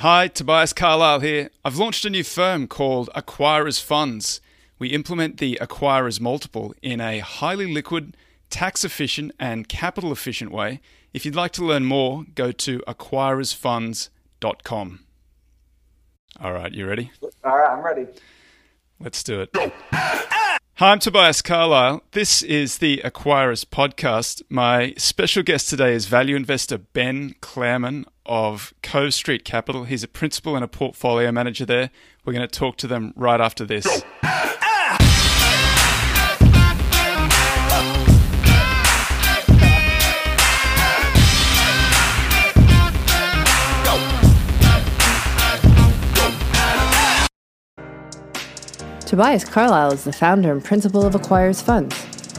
Hi, Tobias Carlisle here. I've launched a new firm called Acquirers Funds. We implement the acquirers multiple in a highly liquid, tax efficient, and capital efficient way. If you'd like to learn more, go to acquirersfunds.com. All right, you ready? All right, I'm ready. Let's do it. Hi, I'm Tobias Carlisle. This is the Acquirers Podcast. My special guest today is value investor Ben Claremon of Cove Street Capital. He's a principal and a portfolio manager there. We're going to talk to them right after this. Tobias Carlisle is the founder and principal of Acquirers Funds.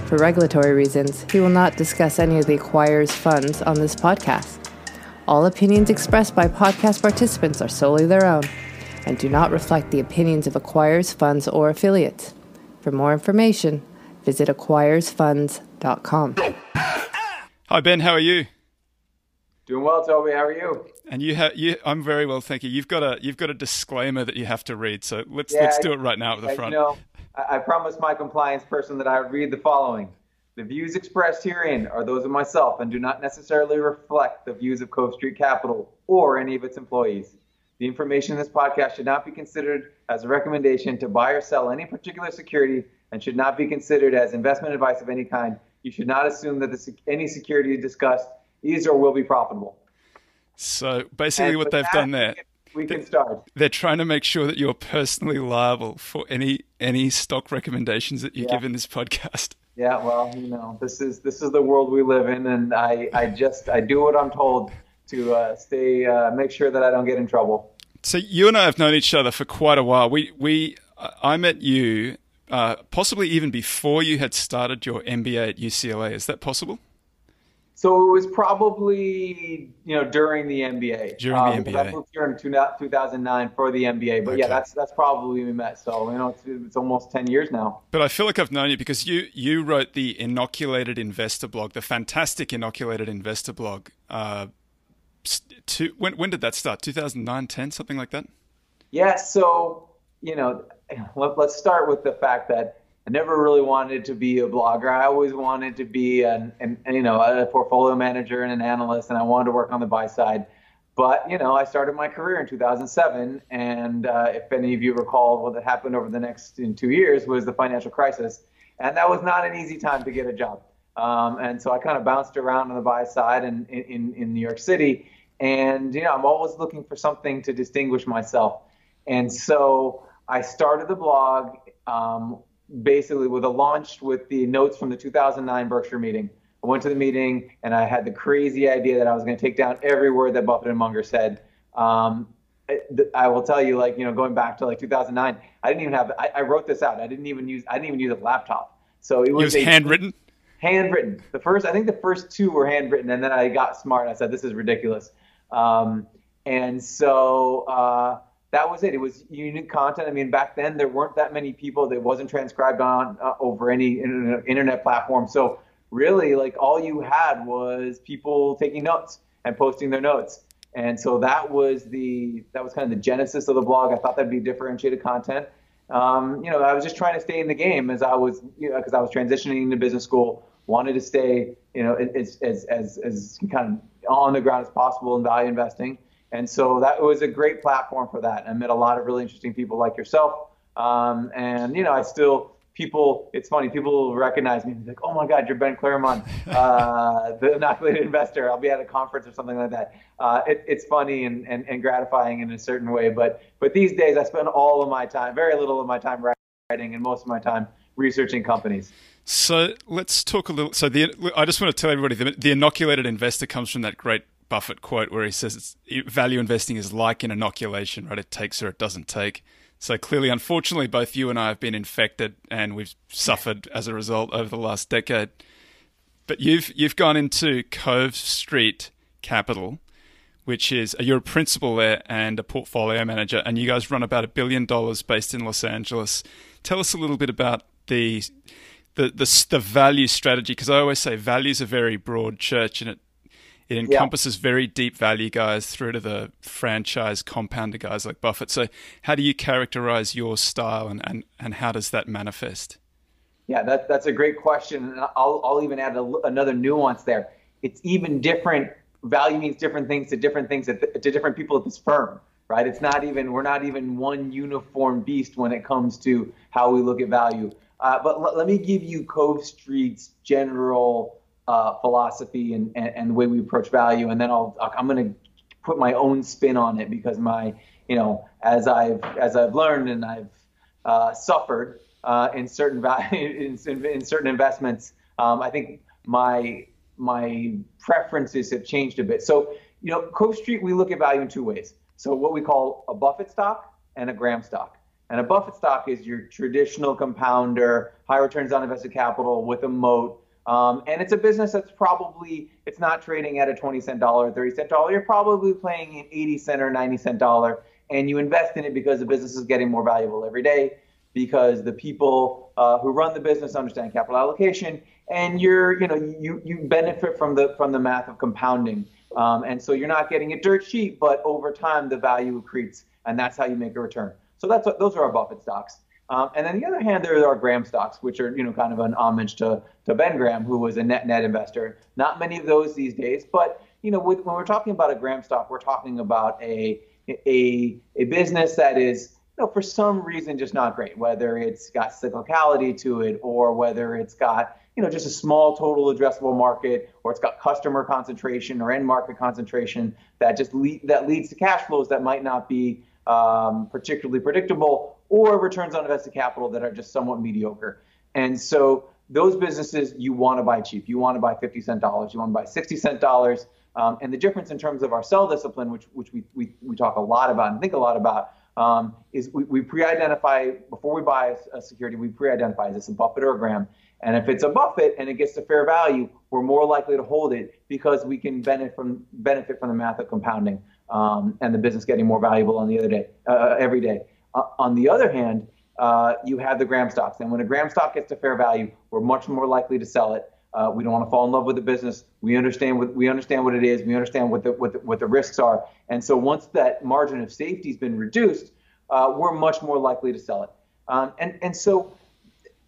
For regulatory reasons, he will not discuss any of the Acquirers Funds on this podcast. All opinions expressed by podcast participants are solely their own and do not reflect the opinions of Acquirers Funds or affiliates. For more information, visit acquirersfunds.com. Hi, Ben. How are you? Doing well, Toby. How are you? And you have you. I'm very well, thank you. You've got a you've got a disclaimer that you have to read, so let's yeah, let's do it right now at the front. You know, I, I promised my compliance person that I would read the following. The views expressed herein are those of myself and do not necessarily reflect the views of Cove Street Capital or any of its employees. The information in this podcast should not be considered as a recommendation to buy or sell any particular security and should not be considered as investment advice of any kind. You should not assume that the, any security discussed is or will be profitable. So basically, and what they've that, done there. We can start. They're trying to make sure that you're personally liable for any any stock recommendations that you yeah. give in this podcast. Yeah, well, you know, this is this is the world we live in, and I I just I do what I'm told to uh, stay uh, make sure that I don't get in trouble. So you and I have known each other for quite a while. We we I met you uh, possibly even before you had started your MBA at UCLA. Is that possible? So it was probably you know during the MBA. During um, the MBA. I moved here in two, 2009 for the MBA, but okay. yeah, that's that's probably when we met. So you know it's, it's almost 10 years now. But I feel like I've known you because you you wrote the Inoculated Investor blog, the fantastic Inoculated Investor blog. Uh, to, when when did that start? 2009, 10, something like that. Yeah. So you know, let, let's start with the fact that I never really wanted to be a blogger. I always wanted to be an, an, you know a portfolio manager and an analyst, and I wanted to work on the buy side. But you know, I started my career in 2007, and uh, if any of you recall, what happened over the next in two years was the financial crisis, and that was not an easy time to get a job. Um, and so I kind of bounced around on the buy side in, in, in New York City, and you know, I'm always looking for something to distinguish myself. And so I started the blog. Um, basically with a launch with the notes from the 2009 Berkshire meeting. I went to the meeting and I had the crazy idea that I was going to take down every word that Buffett and Munger said. Um, I will tell you, like you know, going back to like 2009, I didn't even have. I, I, wrote this out. I didn't even use. I didn't even use a laptop. So it was, it was handwritten. Handwritten. The first, I think, the first two were handwritten, and then I got smart. and I said, "This is ridiculous." Um, and so uh, that was it. It was unique content. I mean, back then there weren't that many people. That wasn't transcribed on uh, over any internet platform. So really, like all you had was people taking notes and posting their notes. And so that was the that was kind of the genesis of the blog. I thought that'd be differentiated content. Um, you know, I was just trying to stay in the game as I was, you know, because I was transitioning to business school. Wanted to stay, you know, as as as, as kind of on the ground as possible in value investing. And so that was a great platform for that. I met a lot of really interesting people like yourself. Um, and, you know, I still, people, it's funny, people recognize me. They're like, oh my God, you're Ben Claremon, uh, the inoculated investor. I'll be at a conference or something like that. Uh, it, it's funny and, and, and gratifying in a certain way. But, but these days, I spend all of my time, very little of my time writing and most of my time researching companies. So let's talk a little. So the I just want to tell everybody the, the inoculated investor comes from that great Buffett quote where he says value investing is like an inoculation, right? It takes or it doesn't take. So clearly, unfortunately, both you and I have been infected, and we've suffered as a result over the last decade. But you've you've gone into Cove Street Capital, which is you're a principal there and a portfolio manager, and you guys run about a billion dollars based in Los Angeles. Tell us a little bit about the the the, the value strategy, because I always say values a very broad church, and it It encompasses yeah. very deep value guys through to the franchise compounder guys like Buffett. So, how do you characterize your style and, and, and how does that manifest? Yeah, that, that's a great question. And I'll, I'll even add a, another nuance there. It's even different. Value means different things to different things the, to different people at this firm, right? It's not even, we're not even one uniform beast when it comes to how we look at value. Uh, but l- let me give you Cove Street's general uh, philosophy and, and, and, the way we approach value, and then I'll I'm going to put my own spin on it because my you know as I've as I've learned and I've uh, suffered uh, in certain value in, in, certain investments, um, I think my my preferences have changed a bit. So you know, Cove Street we look at value in two ways. So what we call a Buffett stock and a Graham stock. And a Buffett stock is your traditional compounder, high returns on invested capital with a moat. Um, and it's a business that's probably it's not trading at a 20 cent dollar, 30 cent dollar. You're probably playing an 80 cent or 90 cent dollar, and you invest in it because the business is getting more valuable every day, because the people uh, who run the business understand capital allocation, and you're you know you you benefit from the from the math of compounding. Um, and so you're not getting it dirt cheap, but over time the value accretes, and that's how you make a return. So that's what, those are our Buffett stocks. Um, and then the other hand, there are Graham stocks, which are you know kind of an homage to to Ben Graham, who was a net net investor. Not many of those these days, but you know when we're talking about a Graham stock, we're talking about a a a business that is you know for some reason just not great. Whether it's got cyclicality to it, or whether it's got you know just a small total addressable market, or it's got customer concentration or end market concentration that just lead, that leads to cash flows that might not be um, particularly predictable, or returns on invested capital that are just somewhat mediocre. And so those businesses you want to buy cheap. You want to buy 50 cent dollars. You want to buy 60 cent dollars. Um, and the difference in terms of our sell discipline, which which we, we, we talk a lot about and think a lot about, um, is we, we pre-identify before we buy a security. We pre-identify is this a Buffett or a Graham? And if it's a Buffett and it gets to fair value, we're more likely to hold it because we can benefit from benefit from the math of compounding um, and the business getting more valuable on the other day, uh, every day. Uh, on the other hand, uh, you have the Graham stocks, and when a Graham stock gets to fair value, we're much more likely to sell it. Uh, we don't want to fall in love with the business. We understand what we understand what it is. We understand what the what the, what the risks are, and so once that margin of safety has been reduced, uh, we're much more likely to sell it. Um, and and so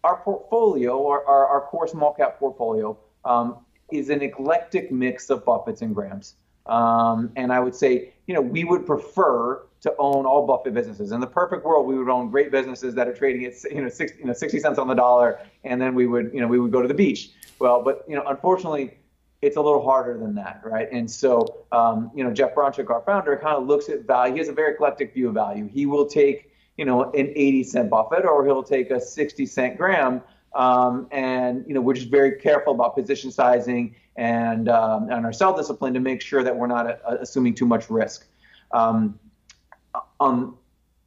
our portfolio, our, our, our core small cap portfolio, um, is an eclectic mix of Buffetts and Grahams. Um, and I would say, you know, we would prefer to own all Buffett businesses. In the perfect world, we would own great businesses that are trading at you know 60, you know 60 cents on the dollar, and then we would you know we would go to the beach. Well, but you know, unfortunately, it's a little harder than that, right? And so, um, you know, Jeff Bronchick, our founder, kind of looks at value. He has a very eclectic view of value. He will take you know an 80 cent Buffett, or he'll take a 60 cent Graham. Um, and you know we're just very careful about position sizing and um, and our sell discipline to make sure that we're not uh, assuming too much risk. Um, on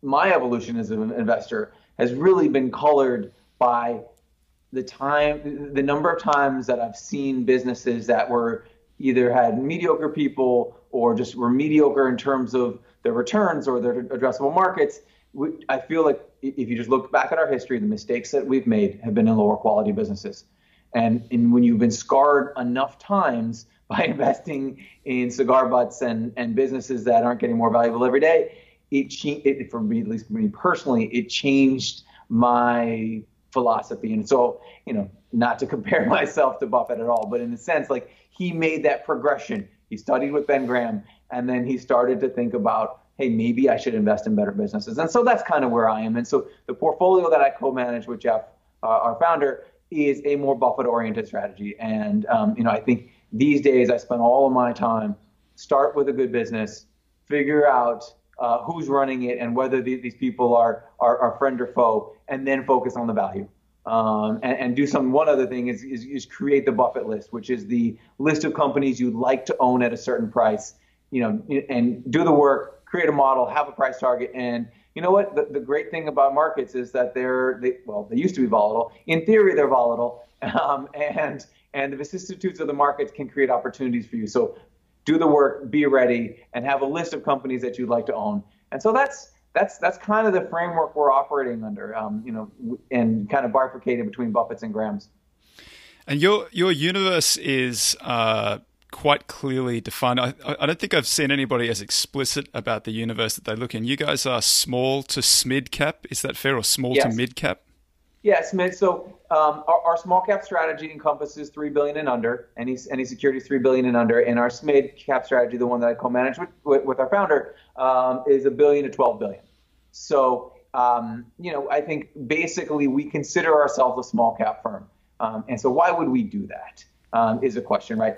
my evolution as an investor has really been colored by the time, the number of times that I've seen businesses that were either had mediocre people or just were mediocre in terms of their returns or their addressable markets. I feel like if you just look back at our history, the mistakes that we've made have been in lower quality businesses. And, and when you've been scarred enough times by investing in cigar butts and, and businesses that aren't getting more valuable every day, it, it for me, at least for me personally, it changed my philosophy. And so, you know, not to compare myself to Buffett at all, but in a sense, like he made that progression. He studied with Ben Graham, and then he started to think about, hey, maybe I should invest in better businesses. And so that's kind of where I am. And so the portfolio that I co-manage with Jeff, uh, our founder, is a more Buffett-oriented strategy. And um, you know, I think these days I spend all of my time start with a good business, figure out uh, who's running it and whether the, these people are, are, are friend or foe, and then focus on the value. Um, and, and, do some. One other thing is, is, is create the Buffett list, which is the list of companies you'd like to own at a certain price. You know, and do the work, create a model, have a price target, and you know what? The, the great thing about markets is that they're they, well, they used to be volatile. In theory, they're volatile, um, and and the vicissitudes of the markets can create opportunities for you. So do the work, be ready, and have a list of companies that you'd like to own. And so that's that's that's kind of the framework we're operating under, um, you know, and kind of bifurcated between Buffett's and Graham's. And your your universe is uh, quite clearly defined. I, I don't think I've seen anybody as explicit about the universe that they look in. You guys are small to mid cap. Is that fair, or small yes. to mid cap? Yes, SMID. So um, our, our, small cap strategy encompasses three billion and under. Any any securities three billion and under, and our mid cap strategy, the one that I co-manage with, with, with our founder, um, is a billion to twelve billion. So um, you know, I think basically we consider ourselves a small cap firm, um, and so why would we do that? Um, is a question, right?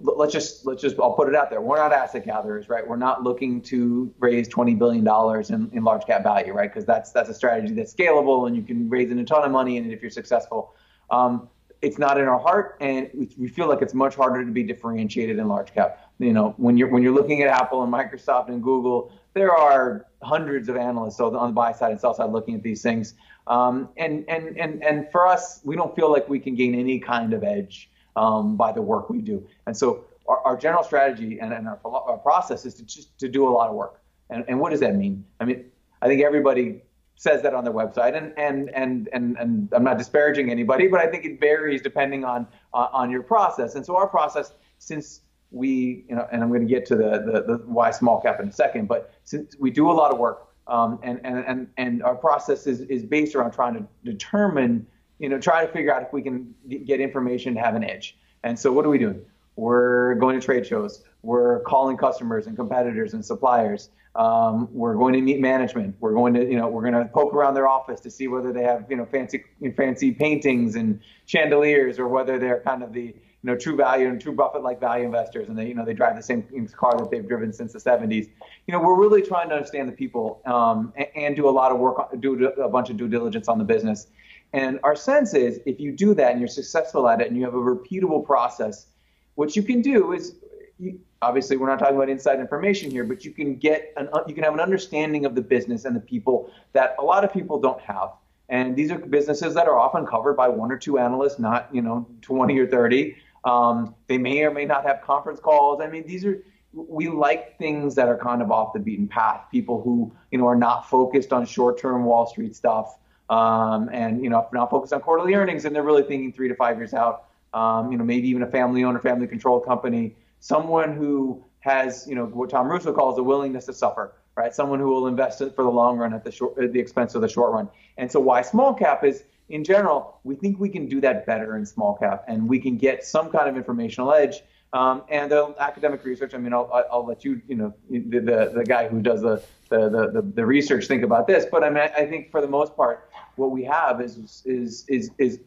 Let's just let's just I'll put it out there. We're not asset gatherers, right? We're not looking to raise twenty billion dollars in, in large cap value, right? Because that's that's a strategy that's scalable and you can raise in a ton of money and if you're successful. Um, it's not in our heart, and we feel like it's much harder to be differentiated in large cap. You know, when you're when you're looking at Apple and Microsoft and Google, there are hundreds of analysts on the buy side and sell side looking at these things. Um, and and and and for us, we don't feel like we can gain any kind of edge um, by the work we do. And so our, our general strategy and, and our, our, process is to just to do a lot of work. And, and what does that mean? I mean, I think everybody says that on their website, and and and and, and I'm not disparaging anybody, but I think it varies depending on uh, on your process. And so our process, since we, you know, and I'm going to get to the, the, the why small cap in a second, but since we do a lot of work, um, and, and, and, and our process is, is based around trying to determine you know, try to figure out if we can get information to have an edge. And so what are we doing? We're going to trade shows. We're calling customers and competitors and suppliers. Um, we're going to meet management. We're going to, you know, we're going to poke around their office to see whether they have, you know, fancy, fancy paintings and chandeliers, or whether they're kind of the, you know, true value and true Buffett-like value investors, and they, you know, they drive the same car that they've driven since the 70s. You know, we're really trying to understand the people um, and, and, do a lot of work, do a bunch of due diligence on the business. And our sense is if you do that and you're successful at it and you have a repeatable process, what you can do is you, obviously we're not talking about inside information here, but you can get an you can have an understanding of the business and the people that a lot of people don't have. And these are businesses that are often covered by one or two analysts, not you know 20 or 30. Um, they may or may not have conference calls. I mean, these are we like things that are kind of off the beaten path. People who you know are not focused on short-term Wall Street stuff um, and you know not focused on quarterly earnings, and they're really thinking three to five years out. Um, you know, maybe even a family-owned or family-controlled company. Someone who has, you know, what Tom Russo calls a willingness to suffer, right? Someone who will invest it for the long run at the short, at the expense of the short run. And so, why small cap is, in general, we think we can do that better in small cap, and we can get some kind of informational edge. Um, and the academic research, I mean, I'll, I'll let you, you know, the, the, the guy who does the, the, the, the research think about this. But I mean, I think for the most part, what we have is is is is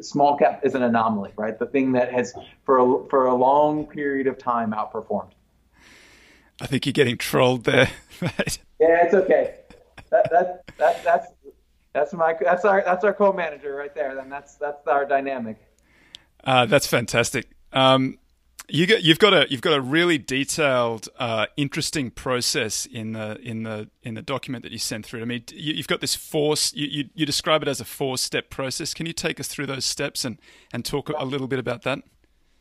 small cap is an anomaly, right? The thing that has for a, for a long period of time outperformed. I think you're getting trolled there. right? Yeah, it's okay. That, that, that, that's that's my that's our that's our co-manager right there. Then that's that's our dynamic. Uh, that's fantastic. Um, you get, you've got a you've got a really detailed, uh, interesting process in the in the in the document that you sent through. I mean, you, have got this four. You, you, you describe it as a four step process. Can you take us through those steps and and talk a little bit about that?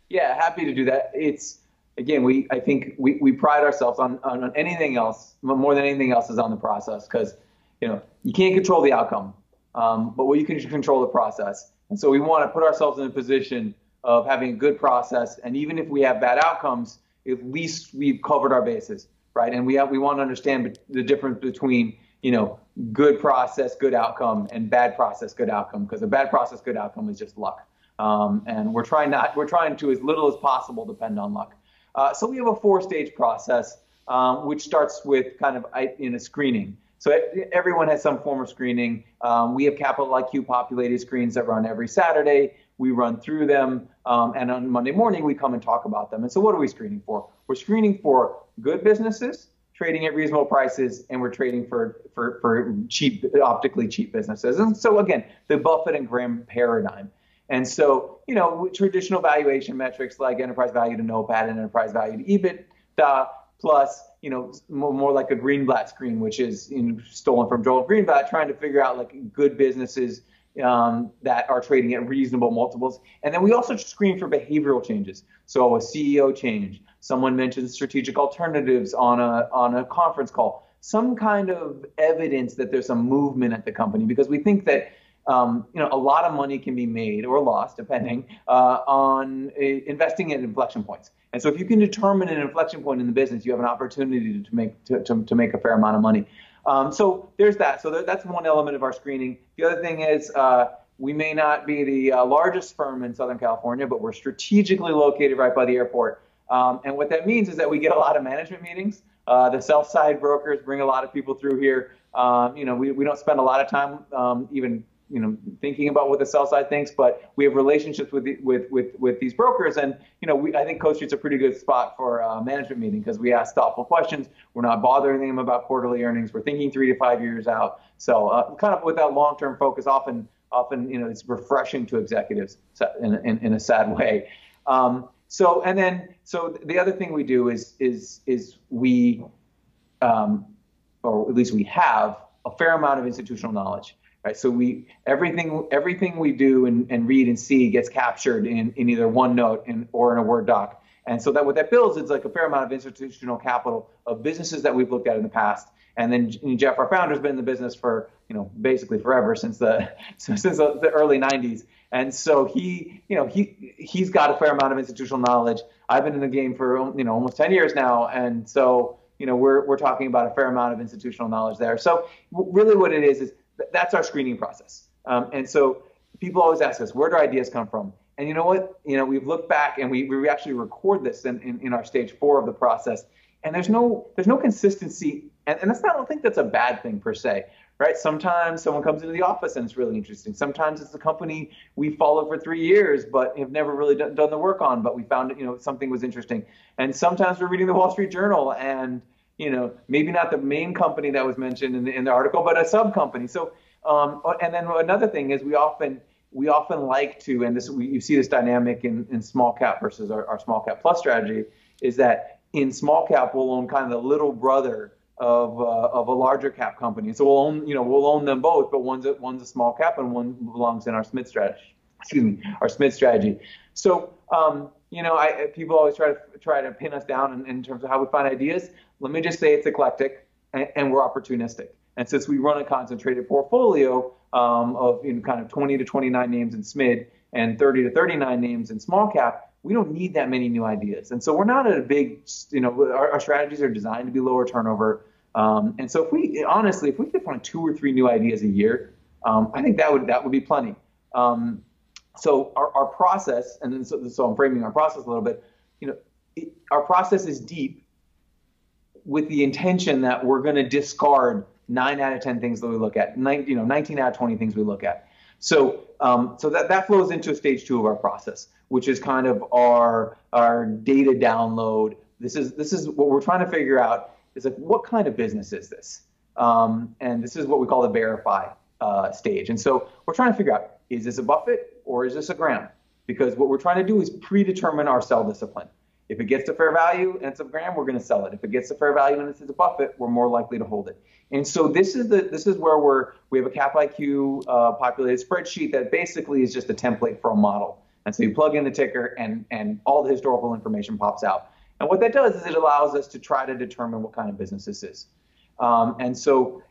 Yeah, happy to do that. It's again, we I think we, we pride ourselves on, on anything else more than anything else is on the process because you know you can't control the outcome, um, but what you can control the process. And so we want to put ourselves in a position of having a good process. And even if we have bad outcomes, at least we've covered our bases, right? And we have, we want to understand the difference between you know good process, good outcome, and bad process, good outcome. Because a bad process, good outcome is just luck. Um, and we're trying not we're trying to as little as possible depend on luck. Uh, so we have a four-stage process, um, which starts with kind of in a screening. So everyone has some form of screening. Um, we have Capital IQ populated screens that run every Saturday. We run through them, um, and on Monday morning we come and talk about them. And so, what are we screening for? We're screening for good businesses trading at reasonable prices, and we're trading for for for cheap, optically cheap businesses. And so, again, the Buffett and Graham paradigm. And so, you know, traditional valuation metrics like enterprise value to NOPAT and enterprise value to EBITDA, plus, you know, more, more like a Greenblatt screen, which is you know, stolen from Joel Greenblatt, trying to figure out like good businesses um, that are trading at reasonable multiples. And then we also screen for behavioral changes. So a CEO change, someone mentions strategic alternatives on a on a conference call, some kind of evidence that there's some movement at the company because we think that um, you know, a lot of money can be made or lost, depending, uh, on uh, investing at inflection points. And so, if you can determine an inflection point in the business, you have an opportunity to make to, to, to make a fair amount of money. Um, so there's that. So that's one element of our screening. The other thing is uh, we may not be the uh, largest firm in Southern California, but we're strategically located right by the airport. Um, and what that means is that we get a lot of management meetings. Uh, the sell side brokers bring a lot of people through here. Um, you know, we, we don't spend a lot of time um, even you know thinking about what the sell side thinks, but we have relationships with the, with with with these brokers, and you know we I think Cove Street's a pretty good spot for a management meeting because we ask thoughtful questions. We're not bothering them about quarterly earnings. We're thinking three to five years out. So uh, kind of with that long term focus, often often you know it's refreshing to executives in in, in a sad way. Um, so and then so the other thing we do is is is we um, or at least we have a fair amount of institutional knowledge right? So we everything everything we do and, and read and see gets captured in, in either OneNote in, or in a Word doc. And so that what that builds is like a fair amount of institutional capital of businesses that we've looked at in the past. And then Jeff, our founder, has been in the business for you know basically forever since the since the early 90s. And so he you know he he's got a fair amount of institutional knowledge. I've been in the game for you know almost 10 years now, and so you know we're we're talking about a fair amount of institutional knowledge there. So really, what it is is that's our screening process. Um, and so people always ask us, where do ideas come from? And you know what? You know, we've looked back and we, we actually record this in, in, in our stage four of the process. And there's no there's no consistency. And, and that's not, I don't think that's a bad thing per se, right? Sometimes someone comes into the office and it's really interesting. Sometimes it's a company we followed for three years but have never really done, done the work on, but we found you know something was interesting. And sometimes we're reading the Wall Street Journal and you know, maybe not the main company that was mentioned in the, in the article, but a sub company. So, um, and then another thing is we often we often like to, and this we, you see this dynamic in, in small cap versus our, our small cap plus strategy, is that in small cap we'll own kind of the little brother of uh, of a larger cap company. So we'll own you know we'll own them both, but one's a, one's a small cap and one belongs in our SMID strategy. Excuse me, our SMID strategy. So um, you know, I, people always try to try to pin us down in, in, terms of how we find ideas. Let me just say it's eclectic and, and we're opportunistic. And since we run a concentrated portfolio um, of you know, kind of 20 to 29 names in SMID and 30 to 39 names in small cap, we don't need that many new ideas. And so we're not at a big, you know, our, our strategies are designed to be lower turnover. Um, and so if we honestly, if we could find two or three new ideas a year, um, I think that would that would be plenty. Um, so our, our process, and then so, so I'm framing our process a little bit. You know, it, our process is deep with the intention that we're going to discard nine out of ten things that we look at, nine, you know, 19 out of 20 things we look at. So, um, so that that flows into stage two of our process, which is kind of our our data download. This is this is what we're trying to figure out is like what kind of business is this, um, and this is what we call the verify uh, stage. And so we're trying to figure out is this a Buffett or is this a Graham? Because what we're trying to do is predetermine our sell discipline. If it gets to fair value and it's a Graham, we're going to sell it. If it gets to fair value and it's a Buffett, we're more likely to hold it. And so this is the this is where we're we have a Cap IQ uh, populated spreadsheet that basically is just a template for a model. And so you plug in the ticker and and all the historical information pops out. And what that does is it allows us to try to determine what kind of business this is. Um, and so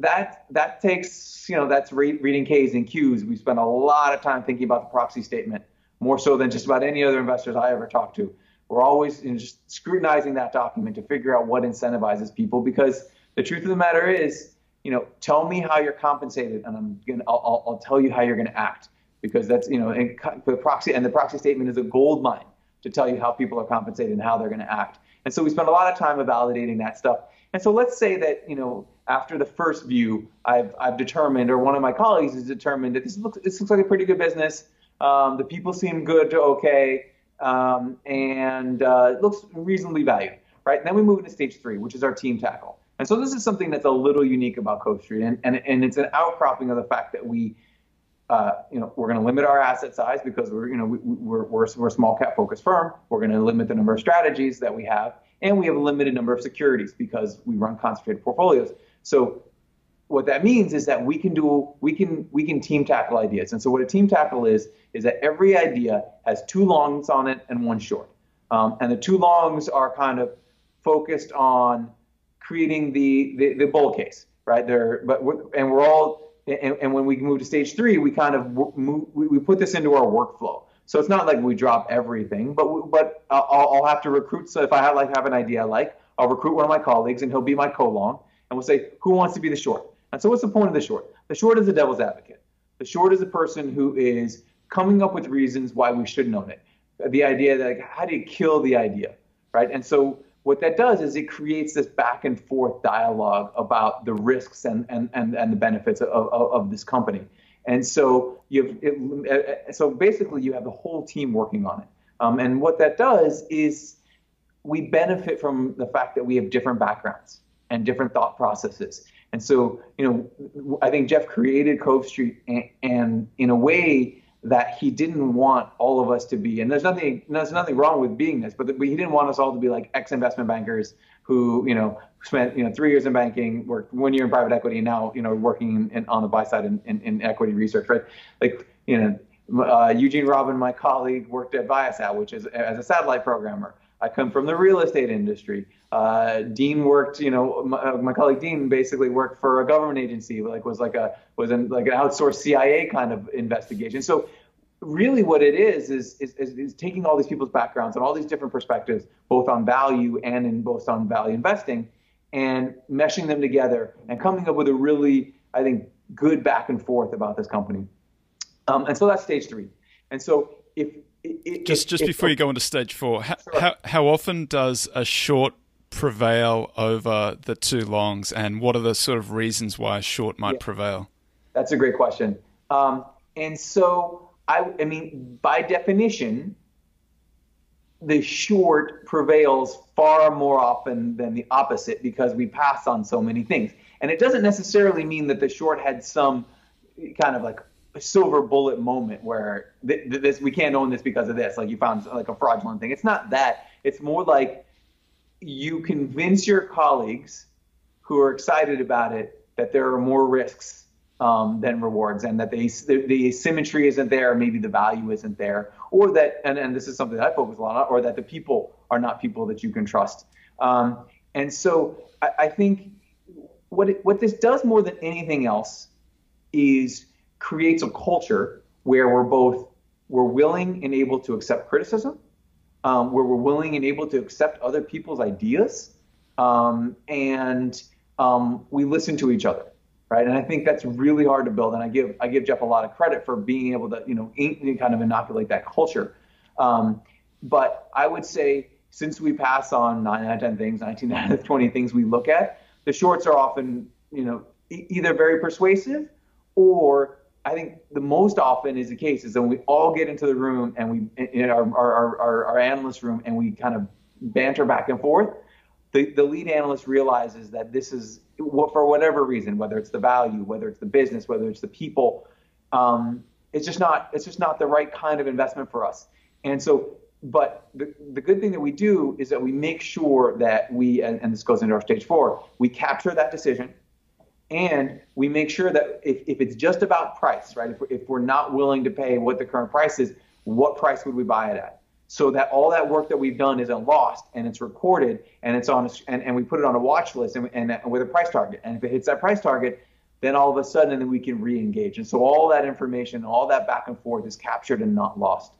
that that takes you know that's re- reading K's and Q's. We spend a lot of time thinking about the proxy statement, more so than just about any other investors I ever talk to. We're always you know, just scrutinizing that document to figure out what incentivizes people because the truth of the matter is, you know, tell me how you're compensated, and I'm gonna I'll, I'll tell you how you're gonna act because that's you know and the proxy and the proxy statement is a gold mine to tell you how people are compensated and how they're going to act. And so we spend a lot of time validating that stuff. And so let's say that you know after the first view, I've, I've determined, or one of my colleagues has determined that this looks, this looks like a pretty good business. Um, the people seem good to okay, um, and uh, it looks reasonably valued, right? And then we move into stage three, which is our team tackle. And so this is something that's a little unique about Cove Street, and, and, and it's an outcropping of the fact that we, uh, you know, we're going to limit our asset size because we're, you know, we, we're, we're, we're a small cap focused firm. We're going to limit the number of strategies that we have, and we have a limited number of securities because we run concentrated portfolios. So what that means is that we can do we can we can team tackle ideas. And so what a team tackle is is that every idea has two longs on it and one short. Um, and the two longs are kind of focused on creating the the, the bull case, right? There, but we're, and we're all and, and when we move to stage three, we kind of move, we, put this into our workflow. So it's not like we drop everything, but we, but I'll, I'll have to recruit. So if I have like have an idea I like, I'll recruit one of my colleagues, and he'll be my co-long, and we'll say who wants to be the short. And so what's the point of the short? The short is the devil's advocate. The short is a person who is coming up with reasons why we shouldn't own it. The idea that like, how do you kill the idea, right? And so what that does is it creates this back and forth dialogue about the risks and, and, and, and the benefits of, of, of this company. And so you have it, uh, so basically you have the whole team working on it. Um, and what that does is we benefit from the fact that we have different backgrounds and different thought processes. And so, you know, I think Jeff created Cove Street and, and in a way that he didn't want all of us to be, and there's nothing, there's nothing wrong with being this, but he didn't want us all to be like ex-investment bankers who, you know, spent, you know, three years in banking, worked one year in private equity, and now, you know, working in, on the buy side in, in, in equity research, right? Like, you know, uh, Eugene Robin, my colleague, worked at Viasat, which is as a satellite programmer. I come from the real estate industry. Uh, Dean worked, you know, my, uh, my, colleague Dean basically worked for a government agency, like was like a was in like an outsourced CIA kind of investigation. So really, what it is is, is is, is taking all these people's backgrounds and all these different perspectives, both on value and in both on value investing, and meshing them together and coming up with a really, I think, good back and forth about this company. Um, and so that's stage three. And so if it, just it, just before you go into stage four, how, sure. how, how often does a short prevail over the two longs, and what are the sort of reasons why a short might yeah. prevail? That's a great question. Um, and so, I, I mean, by definition, the short prevails far more often than the opposite because we pass on so many things. And it doesn't necessarily mean that the short had some kind of like silver bullet moment where th- th- this we can't own this because of this like you found like a fraudulent thing. It's not that. It's more like you convince your colleagues who are excited about it that there are more risks um, than rewards and that they, the, the symmetry isn't there maybe the value isn't there or that and, and this is something that i focus a lot on or that the people are not people that you can trust. Um, and so I, I think what it, what this does more than anything else is creates a culture where we're both we're willing and able to accept criticism, um, where we're willing and able to accept other people's ideas, um, and um, we listen to each other, right? And I think that's really hard to build. And I give I give Jeff a lot of credit for being able to you know in, kind of inoculate that culture. Um, but I would say since we pass on nine out of ten things, 19 out of 20 things we look at, the shorts are often you know e- either very persuasive or I think the most often is the case is when we all get into the room and we in our our, our, our analyst room and we kind of banter back and forth. The, the lead analyst realizes that this is for whatever reason, whether it's the value, whether it's the business, whether it's the people, um, it's just not it's just not the right kind of investment for us. And so, but the, the good thing that we do is that we make sure that we and, and this goes into our stage four, we capture that decision and we make sure that if, if it's just about price, right? If we're, if we're not willing to pay what the current price is, what price would we buy it at? So that all that work that we've done isn't lost and it's recorded and it's on a, and, and we put it on a watch list and, and with a price target. And if it hits that price target, then all of a sudden then we can re-engage. And so all that information, all that back and forth is captured and not lost.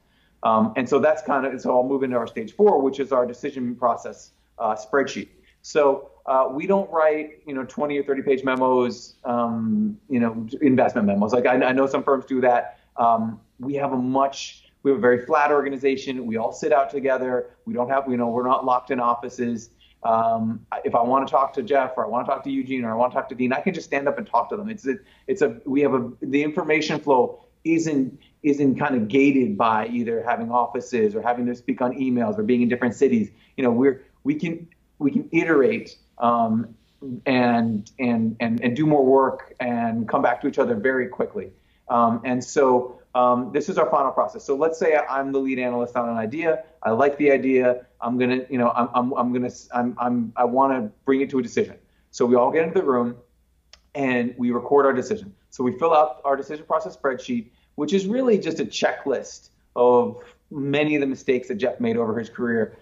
Um, and so that's kind of so I'll move into our stage four, which is our decision process uh, spreadsheet. So uh, we don't write, you know, 20 or 30 page memos, um, you know, investment memos. Like I, I know some firms do that. Um, we have a much, we have a very flat organization. We all sit out together. We don't have, you know, we're not locked in offices. Um, if I want to talk to Jeff or I want to talk to Eugene or I want to talk to Dean, I can just stand up and talk to them. It's a, it's a, we have a, the information flow isn't, isn't kind of gated by either having offices or having to speak on emails or being in different cities. You know, we're, we can, we can iterate um, and, and, and, and do more work and come back to each other very quickly. Um, and so um, this is our final process. So let's say I'm the lead analyst on an idea. I like the idea. I'm gonna, you know, I'm, I'm, I'm gonna, I'm, I'm, I want to bring it to a decision. So we all get into the room and we record our decision. So we fill out our decision process spreadsheet, which is really just a checklist of many of the mistakes that Jeff made over his career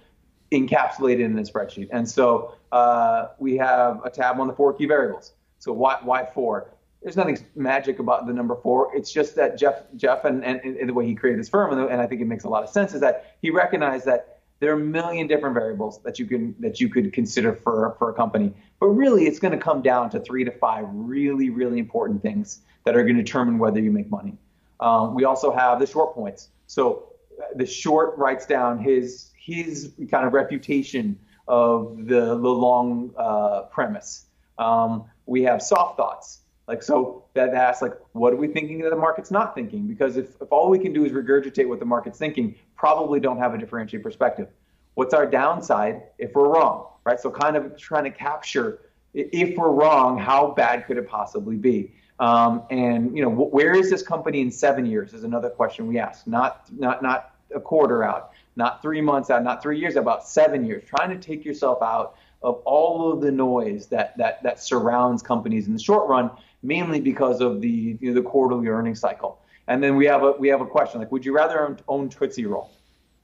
encapsulated in a spreadsheet. And so uh, we have a tab on the four key variables. So why, why four? there's nothing magic about the number four. It's just that Jeff, Jeff, and, and, and the way he created this firm, and, and I think it makes a lot of sense, is that he recognized that there are a million different variables that you can that you could consider for for a company, but really it's going to come down to three to five really really important things that are going to determine whether you make money. Um, we also have the short points. So uh, the short writes down his his kind of refutation of the the long uh, premise. Um, we have soft thoughts. Like so that asks like what are we thinking that the market's not thinking? Because if, if all we can do is regurgitate what the market's thinking, probably don't have a differentiated perspective. What's our downside if we're wrong? Right? So kind of trying to capture if we're wrong, how bad could it possibly be? Um, and you know, where is this company in seven years? Is another question we ask. Not not not a quarter out, not three months out, not three years, about seven years. Trying to take yourself out of all of the noise that that that surrounds companies in the short run mainly because of the you know, the quarterly earnings cycle. And then we have a we have a question like, would you rather own, own Tootsie Roll?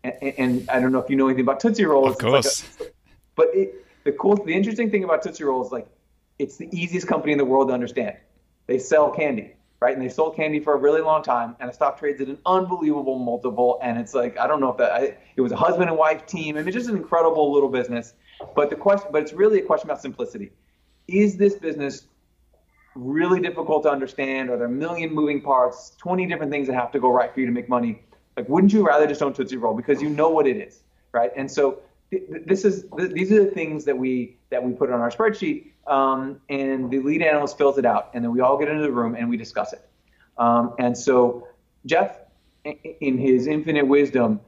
And, and, I don't know if you know anything about Tootsie Roll. Of course. Like a, but it, the cool, the interesting thing about Tootsie Roll is like, it's the easiest company in the world to understand. They sell candy, right? And they sold candy for a really long time, and the stock trades at an unbelievable multiple. And it's like, I don't know if that I, it was a husband and wife team. I mean, just an incredible little business. But the question, but it's really a question about simplicity. Is this business really difficult to understand? Are there a million moving parts, 20 different things that have to go right for you to make money? Like, wouldn't you rather just own Tootsie Roll because you know what it is, right? And so th- this is th- these are the things that we that we put on our spreadsheet, um, and the lead analyst fills it out, and then we all get into the room and we discuss it. Um, and so Jeff, in his infinite wisdom,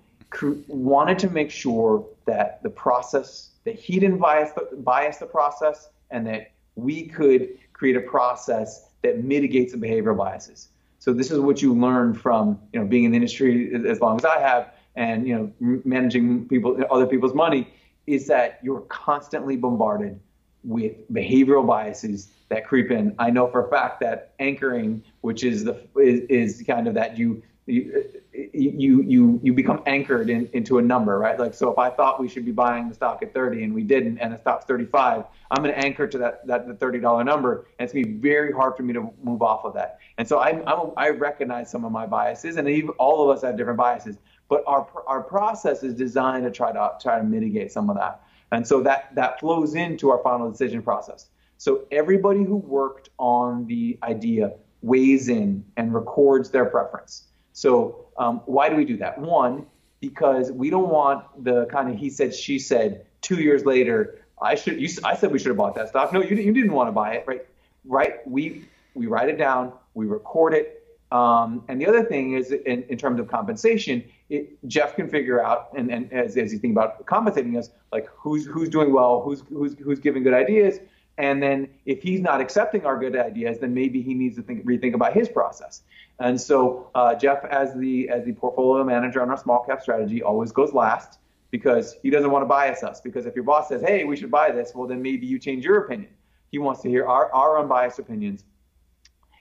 wanted to make sure that the process that he didn't bias the, bias the process, and that we could create a process that mitigates the behavioral biases. So this is what you learn from you know being in the industry as long as I have, and you know managing people other people's money, is that you're constantly bombarded with behavioral biases that creep in. I know for a fact that anchoring, which is the is, is kind of that you you you you, you become anchored in, into a number, right? Like so, if I thought we should be buying the stock at 30 and we didn't, and the stock's 35, I'm going to anchor to that that the $30 number, and it's going to be very hard for me to move off of that. And so I I'm, I recognize some of my biases, and even, all of us have different biases, but our our process is designed to try to try to mitigate some of that, and so that that flows into our final decision process. So everybody who worked on the idea weighs in and records their preference. So um, why do we do that? One, because we don't want the kind of he said she said two years later. I should you, I said we should have bought that stock. No, you, you didn't want to buy it, right? Right? We we write it down, we record it. Um, and the other thing is, in, in terms of compensation, it, Jeff can figure out, and, and as, as you think about compensating us, like who's who's doing well, who's who's who's giving good ideas, and then if he's not accepting our good ideas, then maybe he needs to think, rethink about his process. And so uh, Jeff, as the as the portfolio manager on our small cap strategy, always goes last because he doesn't want to bias us. Because if your boss says, "Hey, we should buy this," well, then maybe you change your opinion. He wants to hear our, our unbiased opinions.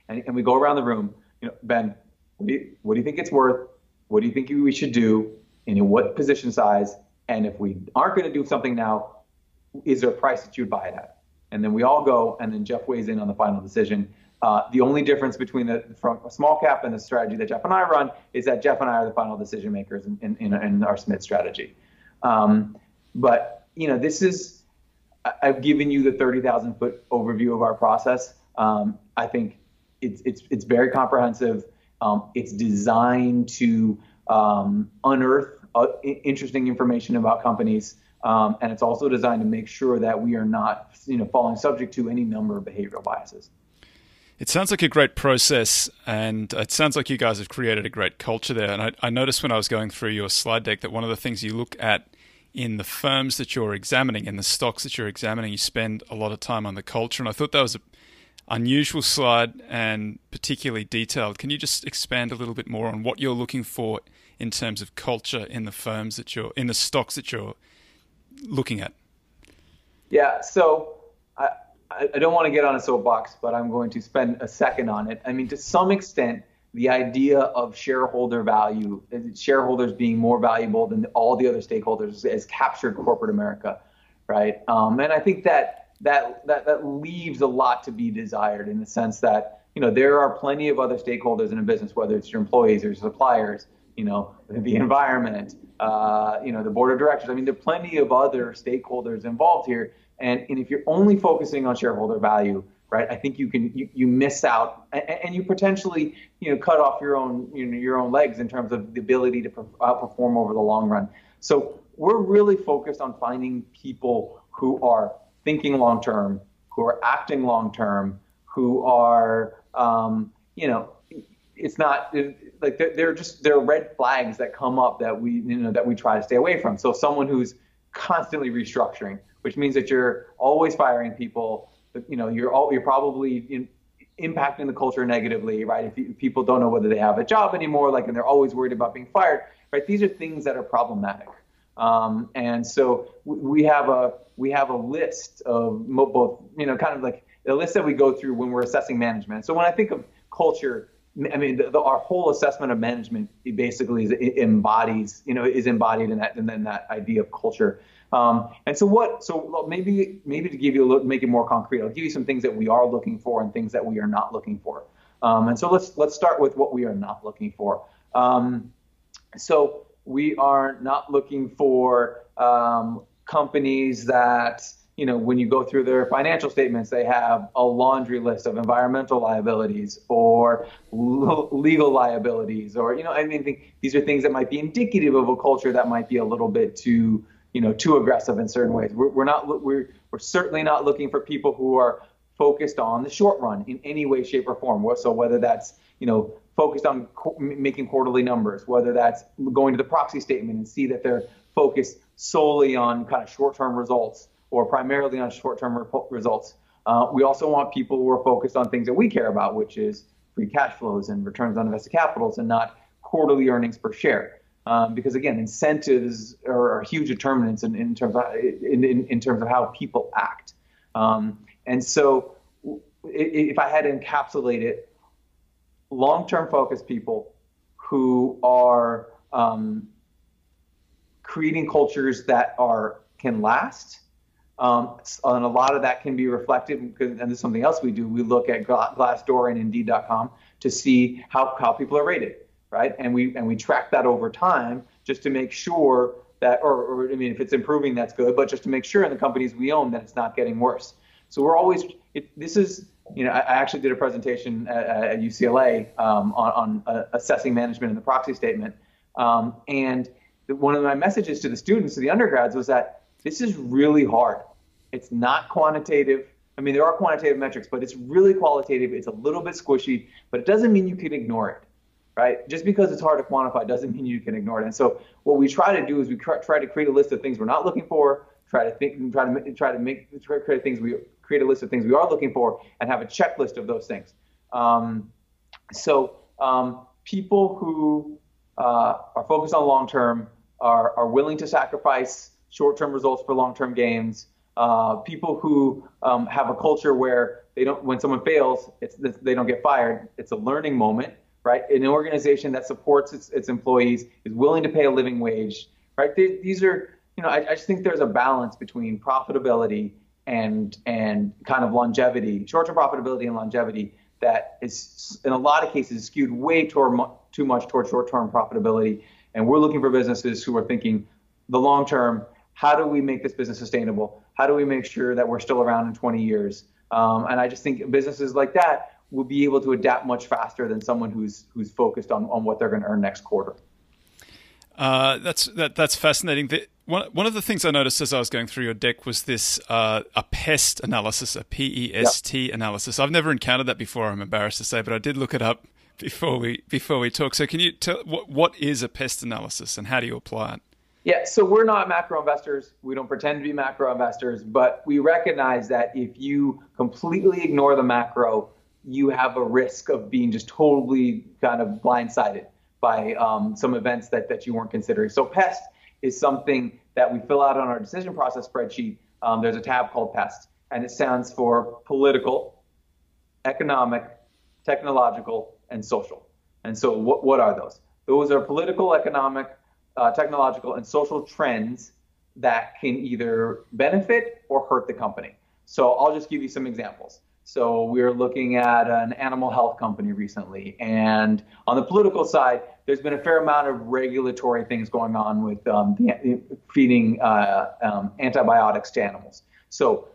And, and we go around the room. You know, Ben, what do, you, what do you think it's worth? What do you think we should do? And in what position size? And if we aren't going to do something now, is there a price that you'd buy it at? And then we all go, and then Jeff weighs in on the final decision. Uh, the only difference between the from a small cap and the strategy that Jeff and I run is that Jeff and I are the final decision makers in, in, in, our SMID strategy. Um, but you know, this is I've given you the 30,000 foot overview of our process. Um, I think it's it's it's very comprehensive. Um, it's designed to um, unearth uh, interesting information about companies, um, and it's also designed to make sure that we are not you know falling subject to any number of behavioral biases. It sounds like a great process, and it sounds like you guys have created a great culture there. And I, I, noticed when I was going through your slide deck that one of the things you look at in the firms that you're examining and the stocks that you're examining, you spend a lot of time on the culture. And I thought that was an unusual slide and particularly detailed. Can you just expand a little bit more on what you're looking for in terms of culture in the firms that you're in the stocks that you're looking at? Yeah. So. I, I, don't want to get on a soapbox, but I'm going to spend a second on it. I mean, to some extent, the idea of shareholder value, shareholders being more valuable than all the other stakeholders, has captured corporate America, right? Um, and I think that that that that leaves a lot to be desired in the sense that you know, there are plenty of other stakeholders in a business, whether it's your employees or your suppliers, you know, the environment, uh, you know, the board of directors. I mean, there are plenty of other stakeholders involved here. And, and if you're only focusing on shareholder value, right, I think you can you, you miss out and, and you potentially you know cut off your own you know your own legs in terms of the ability to outperform over the long run. So we're really focused on finding people who are thinking long term, who are acting long term, who are um, you know it's not like they're, just they're red flags that come up that we you know that we try to stay away from. So someone who's constantly restructuring, which means that you're always firing people. You know, you're all, you're probably in, impacting the culture negatively, right? If, you, if, people don't know whether they have a job anymore, like, and they're always worried about being fired, right? These are things that are problematic. Um, and so we have a we have a list of both, you know, kind of like the list that we go through when we're assessing management. So when I think of culture, I mean, the, the, our whole assessment of management basically is, embodies, you know, is embodied in that, and then that idea of culture. Um, and so what? So maybe, maybe to give you a look, make it more concrete, I'll give you some things that we are looking for and things that we are not looking for. Um, and so let's let's start with what we are not looking for. Um, so we are not looking for um, companies that you know, when you go through their financial statements, they have a laundry list of environmental liabilities or legal liabilities, or you know, I mean, these are things that might be indicative of a culture that might be a little bit too, you know, too aggressive in certain ways. We're, we're not, we're, we're certainly not looking for people who are focused on the short run in any way, shape, or form. So whether that's, you know, focused on co- making quarterly numbers, whether that's going to the proxy statement and see that they're focused solely on kind of short-term results or primarily on short-term results. Uh, we also want people who are focused on things that we care about, which is free cash flows and returns on invested capitals, and not quarterly earnings per share. Um, because again, incentives are, are huge determinants in, in terms of in, in, in, terms of how people act. Um, and so, if I had to encapsulate it, long-term focused people who are um, creating cultures that are can last um, and a lot of that can be reflected, and this is something else we do. We look at Glassdoor and Indeed.com to see how, how people are rated, right? And we and we track that over time just to make sure that, or, or I mean, if it's improving, that's good, but just to make sure in the companies we own that it's not getting worse. So we're always, it, this is, you know, I, actually did a presentation at, at UCLA um, on, on uh, assessing management in the proxy statement, um, and one of my messages to the students, to the undergrads, was that this is really hard. It's not quantitative. I mean, there are quantitative metrics, but it's really qualitative. It's a little bit squishy, but it doesn't mean you can ignore it, right? Just because it's hard to quantify doesn't mean you can ignore it. And so what we try to do is we try to create a list of things we're not looking for, try to think, try to try to make try to create things we create a list of things we are looking for, and have a checklist of those things. Um, so um, people who uh, are focused on long term are are willing to sacrifice short-term results for long-term gains. Uh, people who um, have a culture where they don't, when someone fails, it's, they don't get fired. It's a learning moment, right? An organization that supports its, its employees is willing to pay a living wage, right? They, these are, you know, I, I just think there's a balance between profitability and and kind of longevity, short-term profitability and longevity that is in a lot of cases skewed way toward too much toward short-term profitability. And we're looking for businesses who are thinking the long term how do we make this business sustainable? How do we make sure that we're still around in 20 years? Um, and I just think businesses like that will be able to adapt much faster than someone who's who's focused on, on what they're going to earn next quarter. Uh, that's that, that's fascinating. The, one one of the things I noticed as I was going through your deck was this uh, a pest analysis, a P E S T yep. analysis. I've never encountered that before. I'm embarrassed to say, but I did look it up before we before we talk. So can you tell what what is a pest analysis and how do you apply it? Yeah, so we're not macro investors. We don't pretend to be macro investors, but we recognize that if you completely ignore the macro, you have a risk of being just totally kind of blindsided by um, some events that, that you weren't considering. So PEST is something that we fill out on our decision process spreadsheet. Um, there's a tab called PEST, and it stands for political, economic, technological, and social. And so what, what are those? Those are political, economic, uh, technological, and social trends that can either benefit or hurt the company. So I'll just give you some examples. So we are looking at an animal health company recently, and on the political side, there's been a fair amount of regulatory things going on with um, the, feeding uh, um, antibiotics to animals. So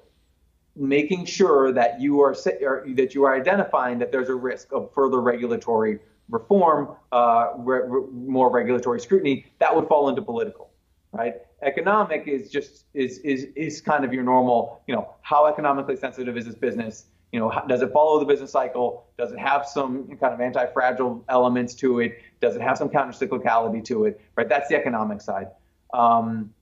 making sure that you are that you are identifying that there's a risk of further regulatory reform, uh, re- re- more regulatory scrutiny, that would fall into political, right? Economic is just is is is kind of your normal, you know, how economically sensitive is this business? You know, does it follow the business cycle? Does it have some kind of anti-fragile elements to it? Does it have some counter-cyclicality to it? Right, that's the economic side. Um,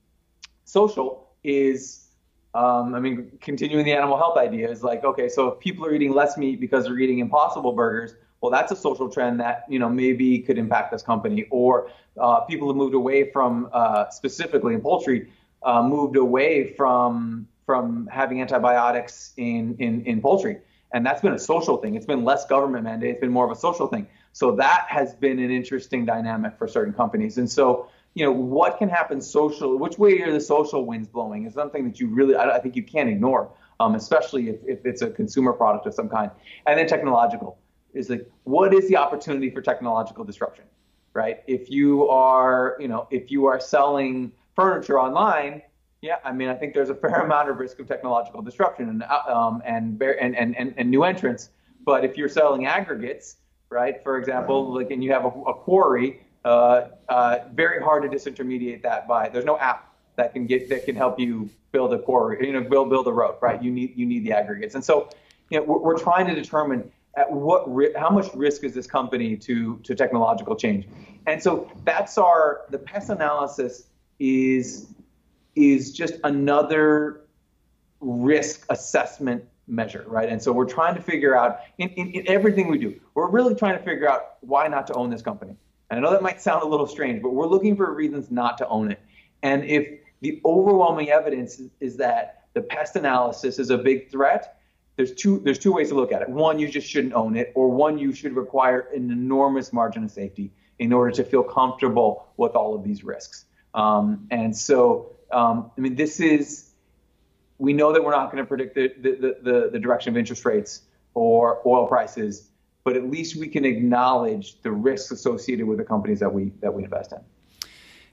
social is, um, I mean, continuing the animal health idea is like, okay, so if people are eating less meat because they're eating Impossible burgers, well, that's a social trend that you know maybe could impact this company. Or uh, people have moved away from, uh, specifically in poultry, uh, moved away from from having antibiotics in, in, in poultry. And that's been a social thing. It's been less government mandate. It's been more of a social thing. So that has been an interesting dynamic for certain companies. And so, you know, what can happen social? Which way are the social winds blowing? Is something that you really, I, I think you can't ignore, um, especially if, if it's a consumer product of some kind. And then technological is like, what is the opportunity for technological disruption, right? If you are, you know, if you are selling furniture online, yeah, I mean, I think there's a fair amount of risk of technological disruption and um, and, and, and and new entrants. But if you're selling aggregates, right? For example, like and you have a, a quarry, uh, uh, very hard to disintermediate that by. There's no app that can get that can help you build a quarry, you know, build build a road, right? You need you need the aggregates, and so you know we're, we're trying to determine at what how much risk is this company to to technological change, and so that's our the pest analysis is is just another risk assessment measure, right? And so we're trying to figure out in, in, in, everything we do, we're really trying to figure out why not to own this company. And I know that might sound a little strange, but we're looking for reasons not to own it. And if the overwhelming evidence is, that the pest analysis is a big threat, there's two there's two ways to look at it. One, you just shouldn't own it, or one, you should require an enormous margin of safety in order to feel comfortable with all of these risks. Um, and so um, I mean, this is, we know that we're not going to predict the, the, the, the direction of interest rates or oil prices, but at least we can acknowledge the risks associated with the companies that we, that we invest in.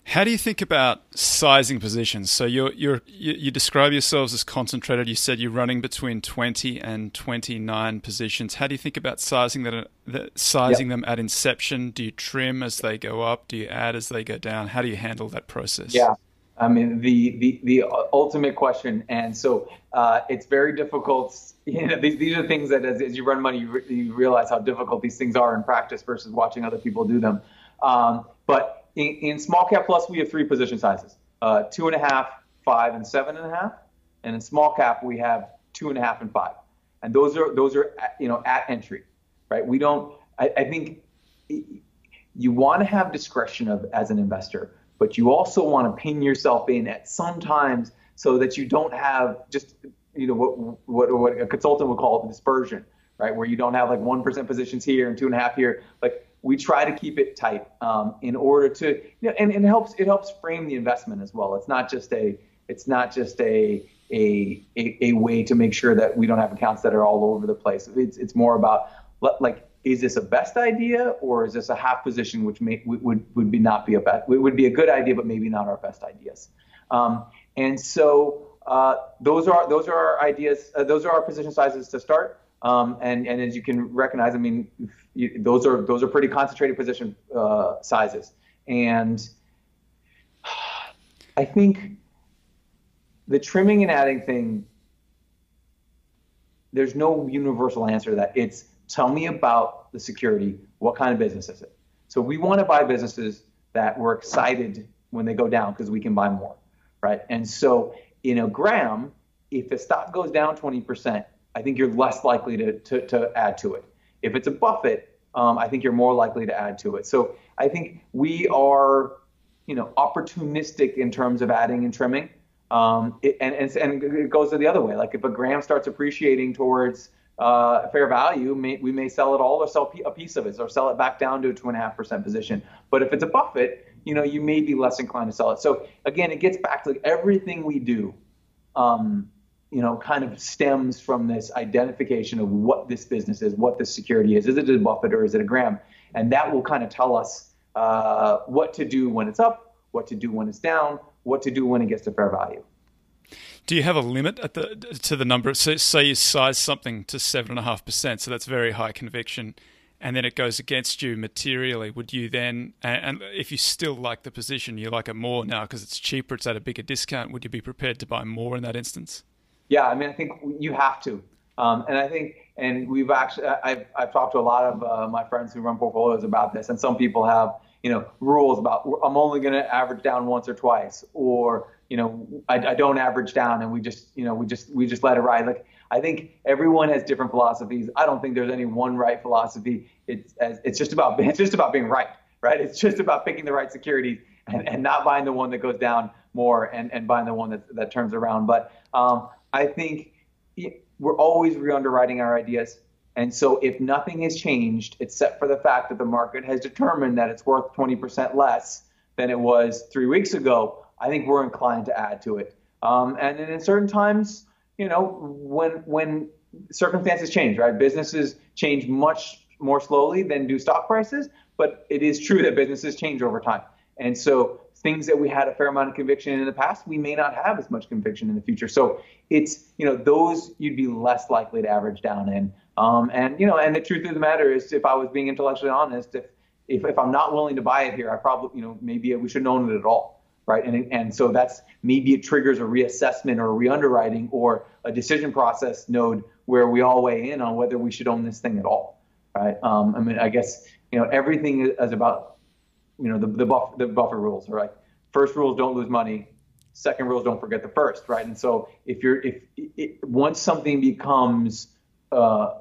How do you think about sizing positions? So you're, you're, you, you describe yourselves as concentrated. You said you're running between 20 and 29 positions. How do you think about sizing that, that sizing yep. them at inception? Do you trim as they go up? Do you add as they go down? How do you handle that process? Yeah. I mean, the the the ultimate question, and so uh, it's very difficult. You know, these, these are things that as, as you run money, you, re- you realize how difficult these things are in practice versus watching other people do them. Um, but in, in, small cap plus, we have three position sizes: uh, two and a half, five, and seven and a half. And in small cap, we have two and a half and five. And those are those are at, you know at entry, right? We don't. I, I think you want to have discretion of as an investor but you also want to pin yourself in at some times so that you don't have just you know what what, what a consultant would call the dispersion, right? Where you don't have like one percent positions here and two and a half here. Like we try to keep it tight um, in order to, you know, and, and it helps it helps frame the investment as well. It's not just a it's not just a a, a, a way to make sure that we don't have accounts that are all over the place. It's it's more about like is this a best idea or is this a half position which may, would would be not be a best would be a good idea but maybe not our best ideas. Um, and so uh, those are those are our ideas uh, those are our position sizes to start. Um, and and as you can recognize I mean you, those are those are pretty concentrated position uh, sizes. And I think the trimming and adding thing there's no universal answer to that. It's Tell me about the security. What kind of business is it? So we want to buy businesses that we're excited when they go down because we can buy more, right? And so in a Graham, if the stock goes down 20%, I think you're less likely to, to, to add to it. If it's a Buffett, um, I think you're more likely to add to it. So I think we are, you know, opportunistic in terms of adding and trimming. Um, it, and, and, and it goes the other way. Like if a Graham starts appreciating towards uh, fair value, may, we may sell it all or sell a piece of it or sell it back down to a two and a half percent position. But if it's a Buffett, you know, you may be less inclined to sell it. So again, it gets back to like everything we do. Um, you know, kind of stems from this identification of what this business is, what this security is. Is it a Buffett or is it a Graham? And that will kind of tell us uh, what to do when it's up, what to do when it's down, what to do when it gets to fair value. Do you have a limit at the to the number? So, say you size something to seven and a half percent, so that's very high conviction, and then it goes against you materially. Would you then, and if you still like the position, you like it more now because it's cheaper, it's at a bigger discount. Would you be prepared to buy more in that instance? Yeah, I mean, I think you have to, um, and I think, and we've actually, I've I've talked to a lot of uh, my friends who run portfolios about this, and some people have you know rules about I'm only going to average down once or twice, or you know I, I don't average down, and we just you know we just we just let it ride. Like I think everyone has different philosophies. I don't think there's any one right philosophy. It's it's just about it's just about being right, right? It's just about picking the right securities and, and not buying the one that goes down more and, and buying the one that that turns around. But um, I think we're always re-underwriting our ideas. And so if nothing has changed, except for the fact that the market has determined that it's worth 20% less than it was three weeks ago, I think we're inclined to add to it. Um, and then in certain times, you know, when when circumstances change, right? Businesses change much more slowly than do stock prices, but it is true that businesses change over time. And so things that we had a fair amount of conviction in, the past, we may not have as much conviction in the future. So it's, you know, those you'd be less likely to average down in. Um, and, you know, and the truth of the matter is, if I was being intellectually honest, if, if, if I'm not willing to buy it here, I probably, you know, maybe we shouldn't own it at all. Right. And, and so that's maybe it triggers a reassessment or a re-underwriting or a decision process node where we all weigh in on whether we should own this thing at all. Right. Um, I mean, I guess, you know, everything is about you know the the, buff, the Buffett rules, right? First rules don't lose money. Second rules don't forget the first, right? And so if you're if it, once something becomes uh,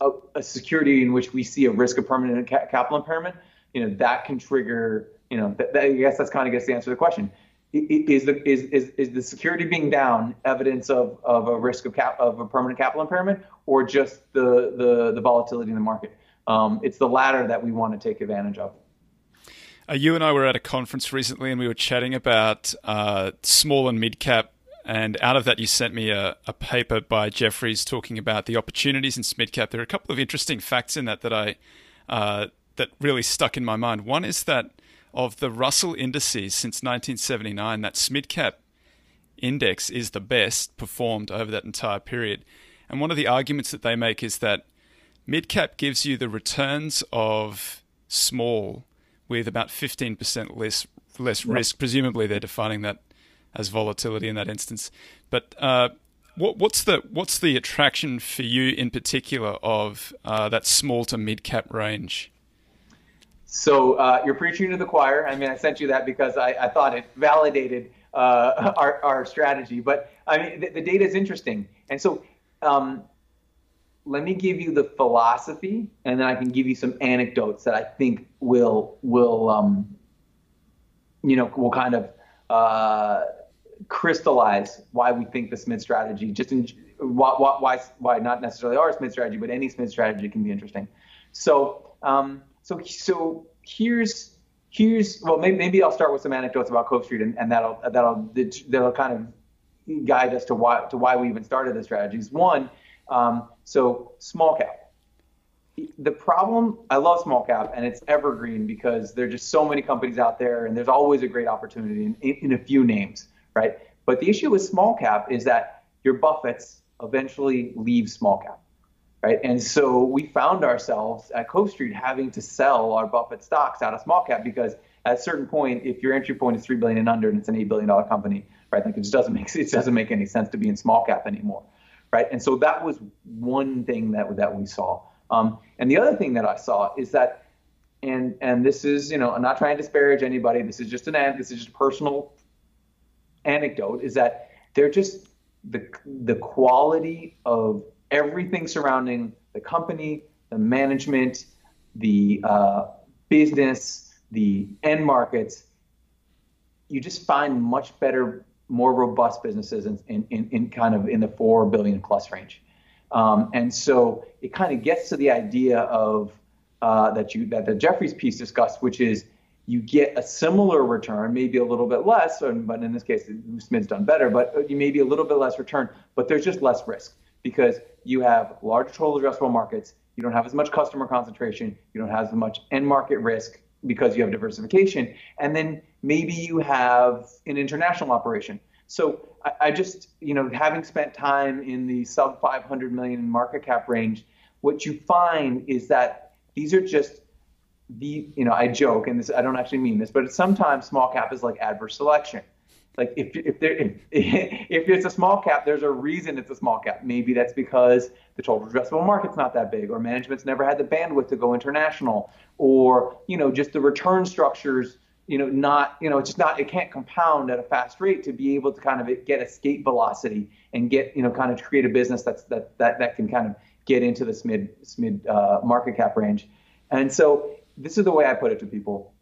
a, a, security in which we see a risk of permanent ca- capital impairment, you know that can trigger. You know, that, I guess that's kind of gets the answer to the question. Is the is, is, is the security being down evidence of, of a risk of cap of a permanent capital impairment or just the the, the volatility in the market? Um, it's the latter that we want to take advantage of. Uh, you and I were at a conference recently, and we were chatting about uh, small and mid cap. And out of that, you sent me a, a, paper by Jefferies talking about the opportunities in mid cap. There are a couple of interesting facts in that that I uh, that really stuck in my mind. One is that of the Russell indices since 1979, that mid cap index is the best performed over that entire period. And one of the arguments that they make is that mid cap gives you the returns of small with about 15% less less yep. risk. Presumably, they're defining that as volatility in that instance. But uh, what, what's the what's the attraction for you in particular of uh, that small to mid cap range? So uh, you're preaching to the choir. I mean, I sent you that because I, I thought it validated uh, our, our strategy. But I mean, the, the data is interesting, and so um, let me give you the philosophy, and then I can give you some anecdotes that I think will will um, you know will kind of uh, crystallize why we think the SMID strategy just in, why, why why not necessarily our SMID strategy, but any SMID strategy can be interesting. So um, so so here's here's well maybe, maybe I'll start with some anecdotes about Cove Street, and, and that'll that'll that'll kind of guide us to why to why we even started the strategies. One um, so small cap. The problem, I love small cap and it's evergreen because there are just so many companies out there and there's always a great opportunity in, in a few names, right? But the issue with small cap is that your Buffetts eventually leave small cap, right? And so we found ourselves at Cove Street having to sell our Buffett stocks out of small cap because at a certain point, if your entry point is three billion and under and it's an eight billion dollar company, right? Like it just doesn't make it doesn't make any sense to be in small cap anymore right? And so that was one thing that that we saw. Um, and the other thing that I saw is that, and and this is you know I'm not trying to disparage anybody. This is just an this is just a personal anecdote. Is that they're just the the quality of everything surrounding the company, the management, the uh, business, the end markets. You just find much better more robust businesses in, in, in, in kind of in the four billion plus range. Um, and so it kind of gets to the idea of uh, that you that the Jefferies piece discussed, which is you get a similar return, maybe a little bit less, but in this case, SMID's done better, but you maybe a little bit less return, but there's just less risk because you have large total addressable markets. You don't have as much customer concentration. You don't have as much end market risk because you have diversification. And then maybe you have an international operation. So I, I just, you know, having spent time in the sub 500 million market cap range, what you find is that these are just the you know I joke and this I don't actually mean this, but sometimes small cap is like adverse selection. Like if if there if, if it's a small cap, there's a reason it's a small cap. Maybe that's because the total addressable market's not that big, or management's never had the bandwidth to go international, or you know just the return structures you know not you know it's just not it can't compound at a fast rate to be able to kind of get escape velocity and get you know kind of create a business that's that that that can kind of get into this mid mid uh, market cap range and so this is the way I put it to people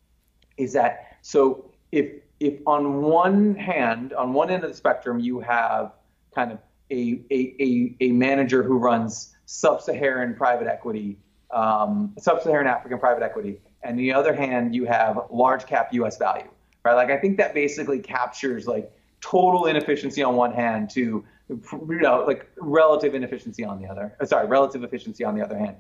is that so if if on one hand, on one end of the spectrum, you have kind of a a, a, a manager who runs sub-Saharan private equity, um, sub-Saharan African private equity, and the other hand, you have large cap U.S. value, right? Like I think that basically captures like total inefficiency on one hand to you know like relative inefficiency on the other. Sorry, relative efficiency on the other hand.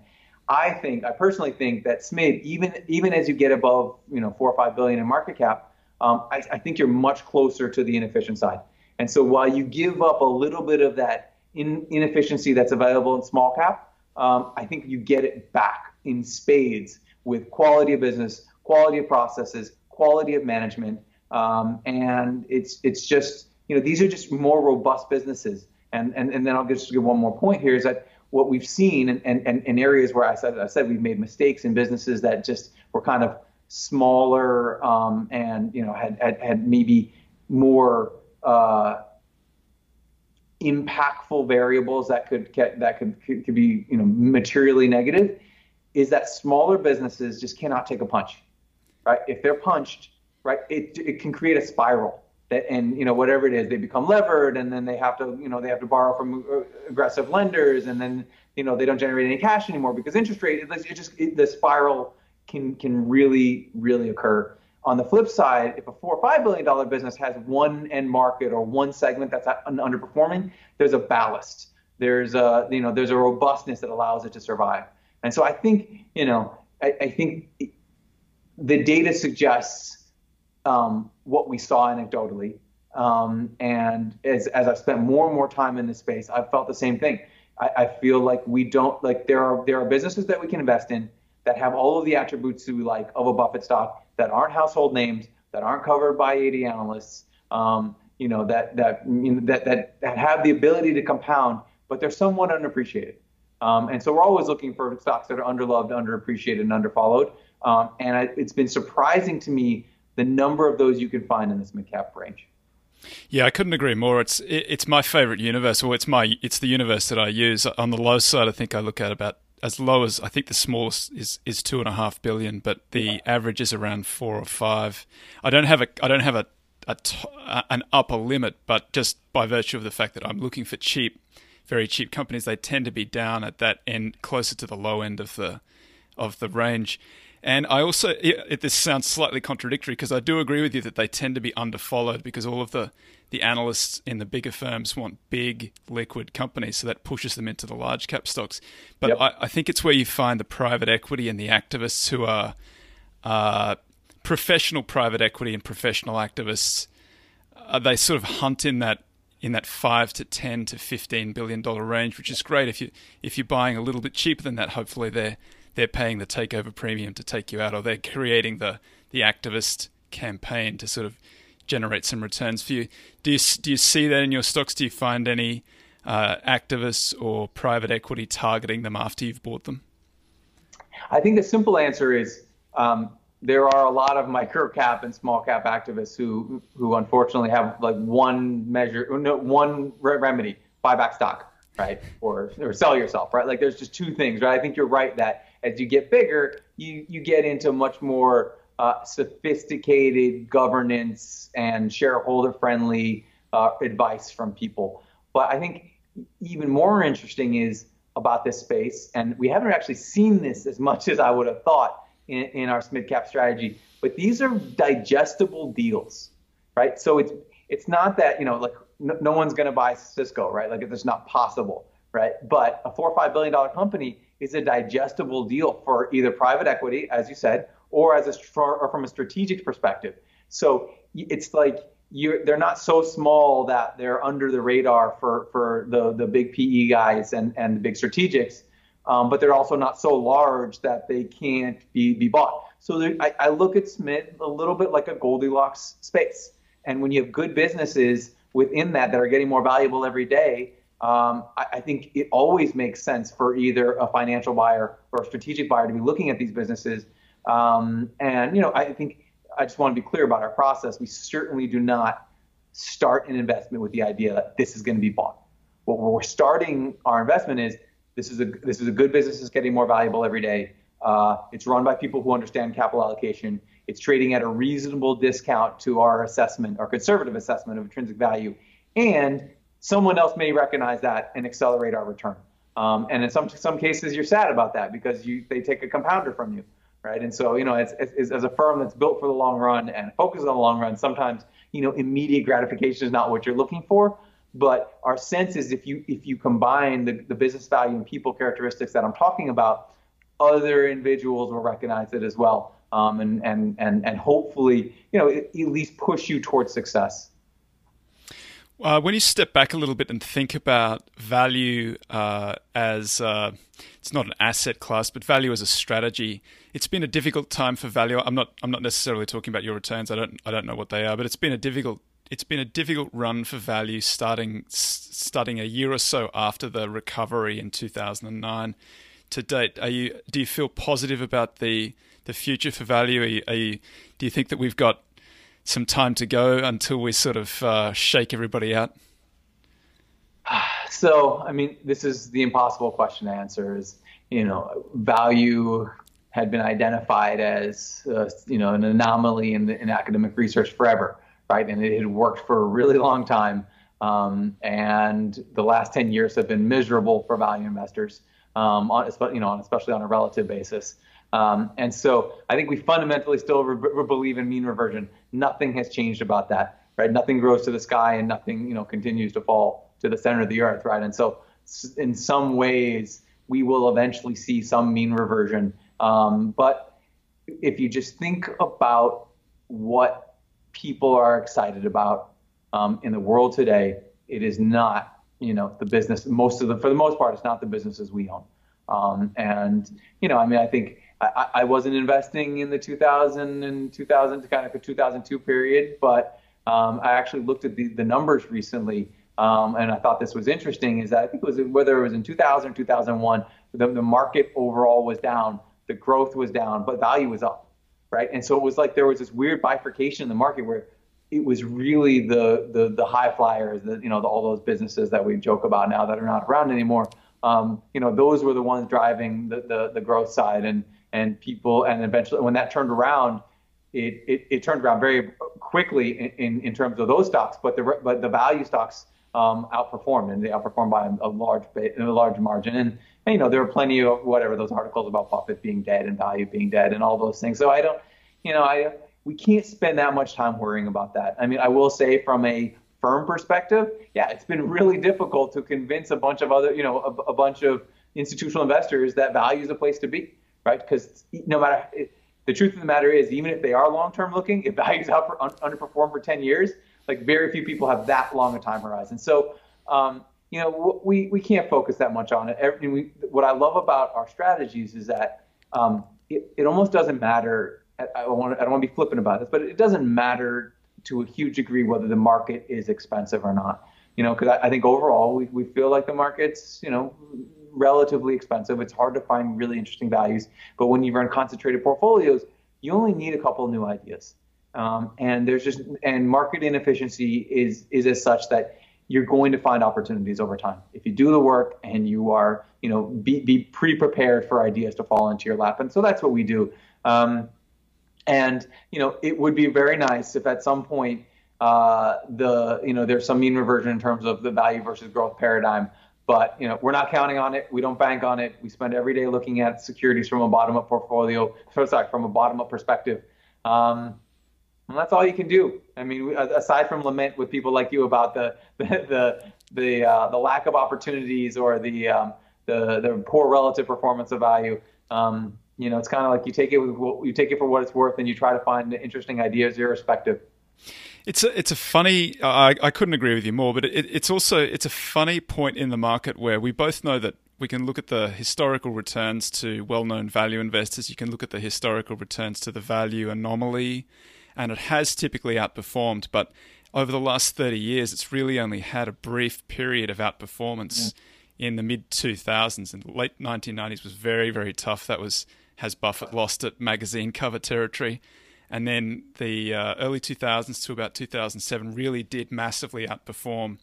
I think, I personally think that SMID, even even as you get above, you know, four or five billion in market cap, um, I, I, think you're much closer to the inefficient side. And so while you give up a little bit of that in, inefficiency that's available in small cap, um, I think you get it back in spades with quality of business, quality of processes, quality of management, um, and it's it's just you know these are just more robust businesses. And and and then I'll just give one more point here is that what we've seen and and and in areas where I said I said we've made mistakes in businesses that just were kind of smaller um, and you know had, had had maybe more uh, impactful variables that could get that could, could could be you know materially negative is that smaller businesses just cannot take a punch right? If they're punched right it, it can create a spiral that and you know whatever it is they become levered and then they have to you know they have to borrow from uh, aggressive lenders and then you know they don't generate any cash anymore because interest rate it, it just it, the spiral can can really really occur on the flip side if a four or five billion dollar business has one end market or one segment that's underperforming there's a ballast there's a you know there's a robustness that allows it to survive and so i think you know i, I think the data suggests um, what we saw anecdotally. Um, and as, as I've spent more and more time in this space, I've felt the same thing. I, I, feel like we don't like there are there are businesses that we can invest in that have all of the attributes that we like of a Buffett stock that aren't household names, that aren't covered by 80 analysts, um, you know, that that, you know, that that that have the ability to compound, but they're somewhat underappreciated. Um, and so we're always looking for stocks that are underloved, underappreciated, and underfollowed. Um, and I, it's been surprising to me the number of those you can find in this mid cap range. Yeah, I couldn't agree more. It's it's my favorite universe, or it's my it's the universe that I use. On the low side, I think I look at about as low as I think the smallest is is two and a half billion, but the yeah. average is around four or five. I don't have a I don't have a, a t- an upper limit, but just by virtue of the fact that I'm looking for cheap, very cheap companies, they tend to be down at that end, closer to the low end of the of the range. And I also, it, this sounds slightly contradictory because I do agree with you that they tend to be underfollowed because all of the, the analysts in the bigger firms want big liquid companies, so that pushes them into the large cap stocks. But yep. I, I, think it's where you find the private equity and the activists who are uh, professional private equity and professional activists. Uh, they sort of hunt in that in that five to ten to fifteen billion dollar range, which is great if you if you're buying a little bit cheaper than that. Hopefully, they're they're paying the takeover premium to take you out, or they're creating the the activist campaign to sort of generate some returns for you. Do you do you see that in your stocks? Do you find any uh, activists or private equity targeting them after you've bought them? I think the simple answer is um, there are a lot of micro cap and small cap activists who who unfortunately have like one measure, no, one remedy: buy back stock, right, or or sell yourself, right? Like there's just two things, right? I think you're right that as you get bigger, you you get into much more uh, sophisticated governance and shareholder friendly uh, advice from people. But I think even more interesting is about this space, and we haven't actually seen this as much as I would have thought in, in our mid cap strategy. but these are digestible deals, right? So it's it's not that you know like no, no one's going to buy Cisco, right? Like it's not possible, right? But a four or five billion dollar company is a digestible deal for either private equity, as you said, or as a or from a strategic perspective. So it's like you're, they're not so small that they're under the radar for, for the, the big PE guys and, and the big strategics, um, but they're also not so large that they can't be, be bought. So there, I, I look at SMID a little bit like a Goldilocks space. And when you have good businesses within that that are getting more valuable every day, um, I, I, think it always makes sense for either a financial buyer or a strategic buyer to be looking at these businesses. Um, and you know, I think I just want to be clear about our process. We certainly do not start an investment with the idea that this is going to be bought. What we're starting our investment is this is a this is a good business that's getting more valuable every day. Uh, it's run by people who understand capital allocation. It's trading at a reasonable discount to our assessment, our conservative assessment of intrinsic value, and someone else may recognize that and accelerate our return. Um, and in some some cases, you're sad about that because you they take a compounder from you right? And so, you know, as, as, as a firm that's built for the long run and focuses on the long run, sometimes, you know, immediate gratification is not what you're looking for. But our sense is if you if you combine the, the business value and people characteristics that I'm talking about, other individuals will recognize it as well, um, and and and and hopefully, you know, at least push you towards success. Uh, when you step back a little bit and think about value uh, as uh, it's not an asset class, but value as a strategy, it's been a difficult time for value. I'm not I'm not necessarily talking about your returns. I don't I don't know what they are, but it's been a difficult it's been a difficult run for value starting starting a year or so after the recovery in 2009 to date. Are you do you feel positive about the the future for value? Are you, are you, do you think that we've got some time to go until we sort of uh, shake everybody out? So, I mean, this is the impossible question to answer. Is you know, value had been identified as uh, you know an anomaly in, the, in academic research forever, right? And it had worked for a really long time. Um, and the last 10 years have been miserable for value investors, um, on, you know, especially on a relative basis. Um, and so I think we fundamentally still re- believe in mean reversion. Nothing has changed about that, right? Nothing grows to the sky and nothing, you know, continues to fall to the center of the earth, right? And so in some ways, we will eventually see some mean reversion. Um, but if you just think about what people are excited about um, in the world today, it is not, you know, the business. Most of the, for the most part, it's not the businesses we own. Um, and you know, I mean, I think I, I wasn't investing in the 2000 and 2000 to kind of a 2002 period, but um, I actually looked at the, the numbers recently, um, and I thought this was interesting. Is that I think it was whether it was in 2000 or 2001, the, the market overall was down, the growth was down, but value was up, right? And so it was like there was this weird bifurcation in the market where it was really the the the high flyers, the you know the, all those businesses that we joke about now that are not around anymore. Um, you know, those were the ones driving the, the the growth side, and and people, and eventually when that turned around, it, it, it turned around very quickly in, in, in, terms of those stocks, but the but the value stocks um, outperformed, and they outperformed by a large a large margin. And, and, you know there were plenty of whatever those articles about Buffett being dead and value being dead and all those things. So I don't, you know, I we can't spend that much time worrying about that. I mean, I will say from a firm perspective, yeah, it's been really difficult to convince a bunch of other, you know, a, a bunch of institutional investors that value is a place to be right? Because no matter the truth of the matter is, even if they are long-term looking, if values out for, un, underperform for 10 years, like very few people have that long a time horizon. So, um, you know, we, we can't focus that much on it. We, what I love about our strategies is that um, it, it almost doesn't matter. I, want, I don't want to be flippant about this, but it doesn't matter to a huge degree whether the market is expensive or not. You know, because I, I think overall we, we feel like the market's, you know, relatively expensive. It's hard to find really interesting values. But when you run concentrated portfolios, you only need a couple new ideas. Um, and there's just and market inefficiency is is as such that you're going to find opportunities over time if you do the work and you are you know be be pre-prepared for ideas to fall into your lap. And so that's what we do. Um, and you know it would be very nice if at some point uh, the you know there's some mean reversion in terms of the value versus growth paradigm but you know, we're not counting on it. We don't bank on it. We spend every day looking at securities from a bottom-up portfolio. Sorry, from a bottom-up perspective. Um, and that's all you can do. I mean, aside from lament with people like you about the the the the, uh, the lack of opportunities or the um, the the poor relative performance of value. Um, you know, it's kind of like you take it with, you take it for what it's worth, and you try to find interesting ideas irrespective. It's a, it's a funny. I, I couldn't agree with you more, but it, it's also it's a funny point in the market where we both know that we can look at the historical returns to well-known value investors. You can look at the historical returns to the value anomaly, and it has typically outperformed. But over the last 30 years, it's really only had a brief period of outperformance yeah. in the mid 2000s. And late 1990s was very, very tough. That was has Buffett lost at magazine cover territory. And then the uh, early 2000s to about 2007 really did massively outperform.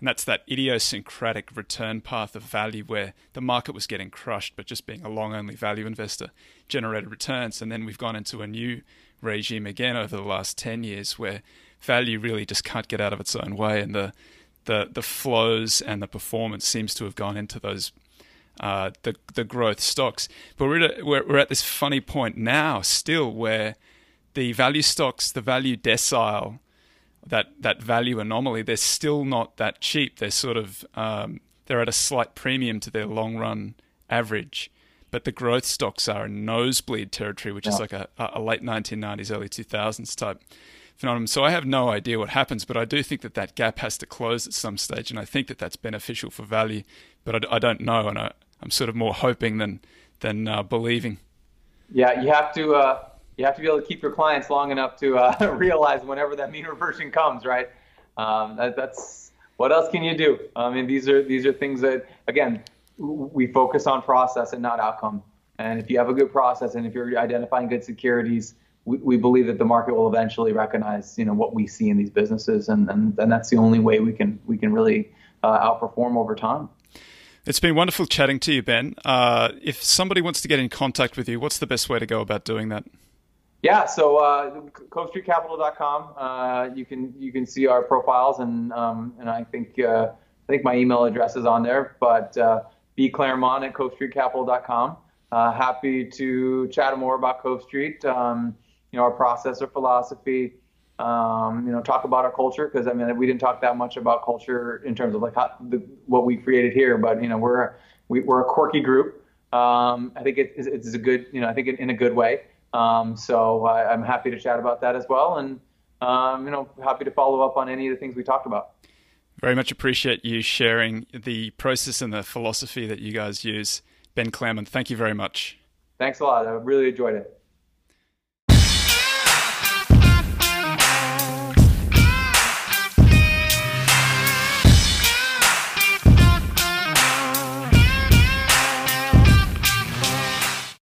And that's that idiosyncratic return path of value where the market was getting crushed, but just being a long only value investor generated returns. And then we've gone into a new regime again over the last 10 years where value really just can't get out of its own way. And the, the, the flows and the performance seems to have gone into those uh, the the growth stocks. But we're at, we're, we're at this funny point now still where the value stocks, the value decile, that that value anomaly, they're still not that cheap. They're sort of um, they're at a slight premium to their long run average. But the growth stocks are in nosebleed territory, which yeah. is like a, a late 1990s, early 2000s type phenomenon. So I have no idea what happens, but I do think that that gap has to close at some stage, and I think that that's beneficial for value. But I, I don't know, and I, am sort of more hoping than than uh, believing. Yeah, you have to. Uh you have to be able to keep your clients long enough to uh, realize whenever that mean reversion comes, right? Um, that, that's what else can you do? I mean, these are these are things that again we focus on process and not outcome. And if you have a good process and if you're identifying good securities, we, we believe that the market will eventually recognize you know what we see in these businesses, and and, and that's the only way we can we can really uh, outperform over time. It's been wonderful chatting to you, Ben. Uh, if somebody wants to get in contact with you, what's the best way to go about doing that? Yeah, so uh, CoveStreetCapital.com. Uh, you can you can see our profiles, and um, and I think uh, I think my email address is on there. But uh, Claremon at CoveStreetCapital.com. Uh, happy to chat more about Cove Street. Um, you know our process or philosophy. Um, you know, talk about our culture because I mean we didn't talk that much about culture in terms of like how, the, what we created here. But you know we're we, are we are a quirky group. Um, I think it, it's a good you know I think in a good way. Um, so I, am happy to chat about that as well, and um, you know, happy to follow up on any of the things we talked about. Very much appreciate you sharing the process and the philosophy that you guys use, Ben Claremon. Thank you very much. Thanks a lot. I really enjoyed it.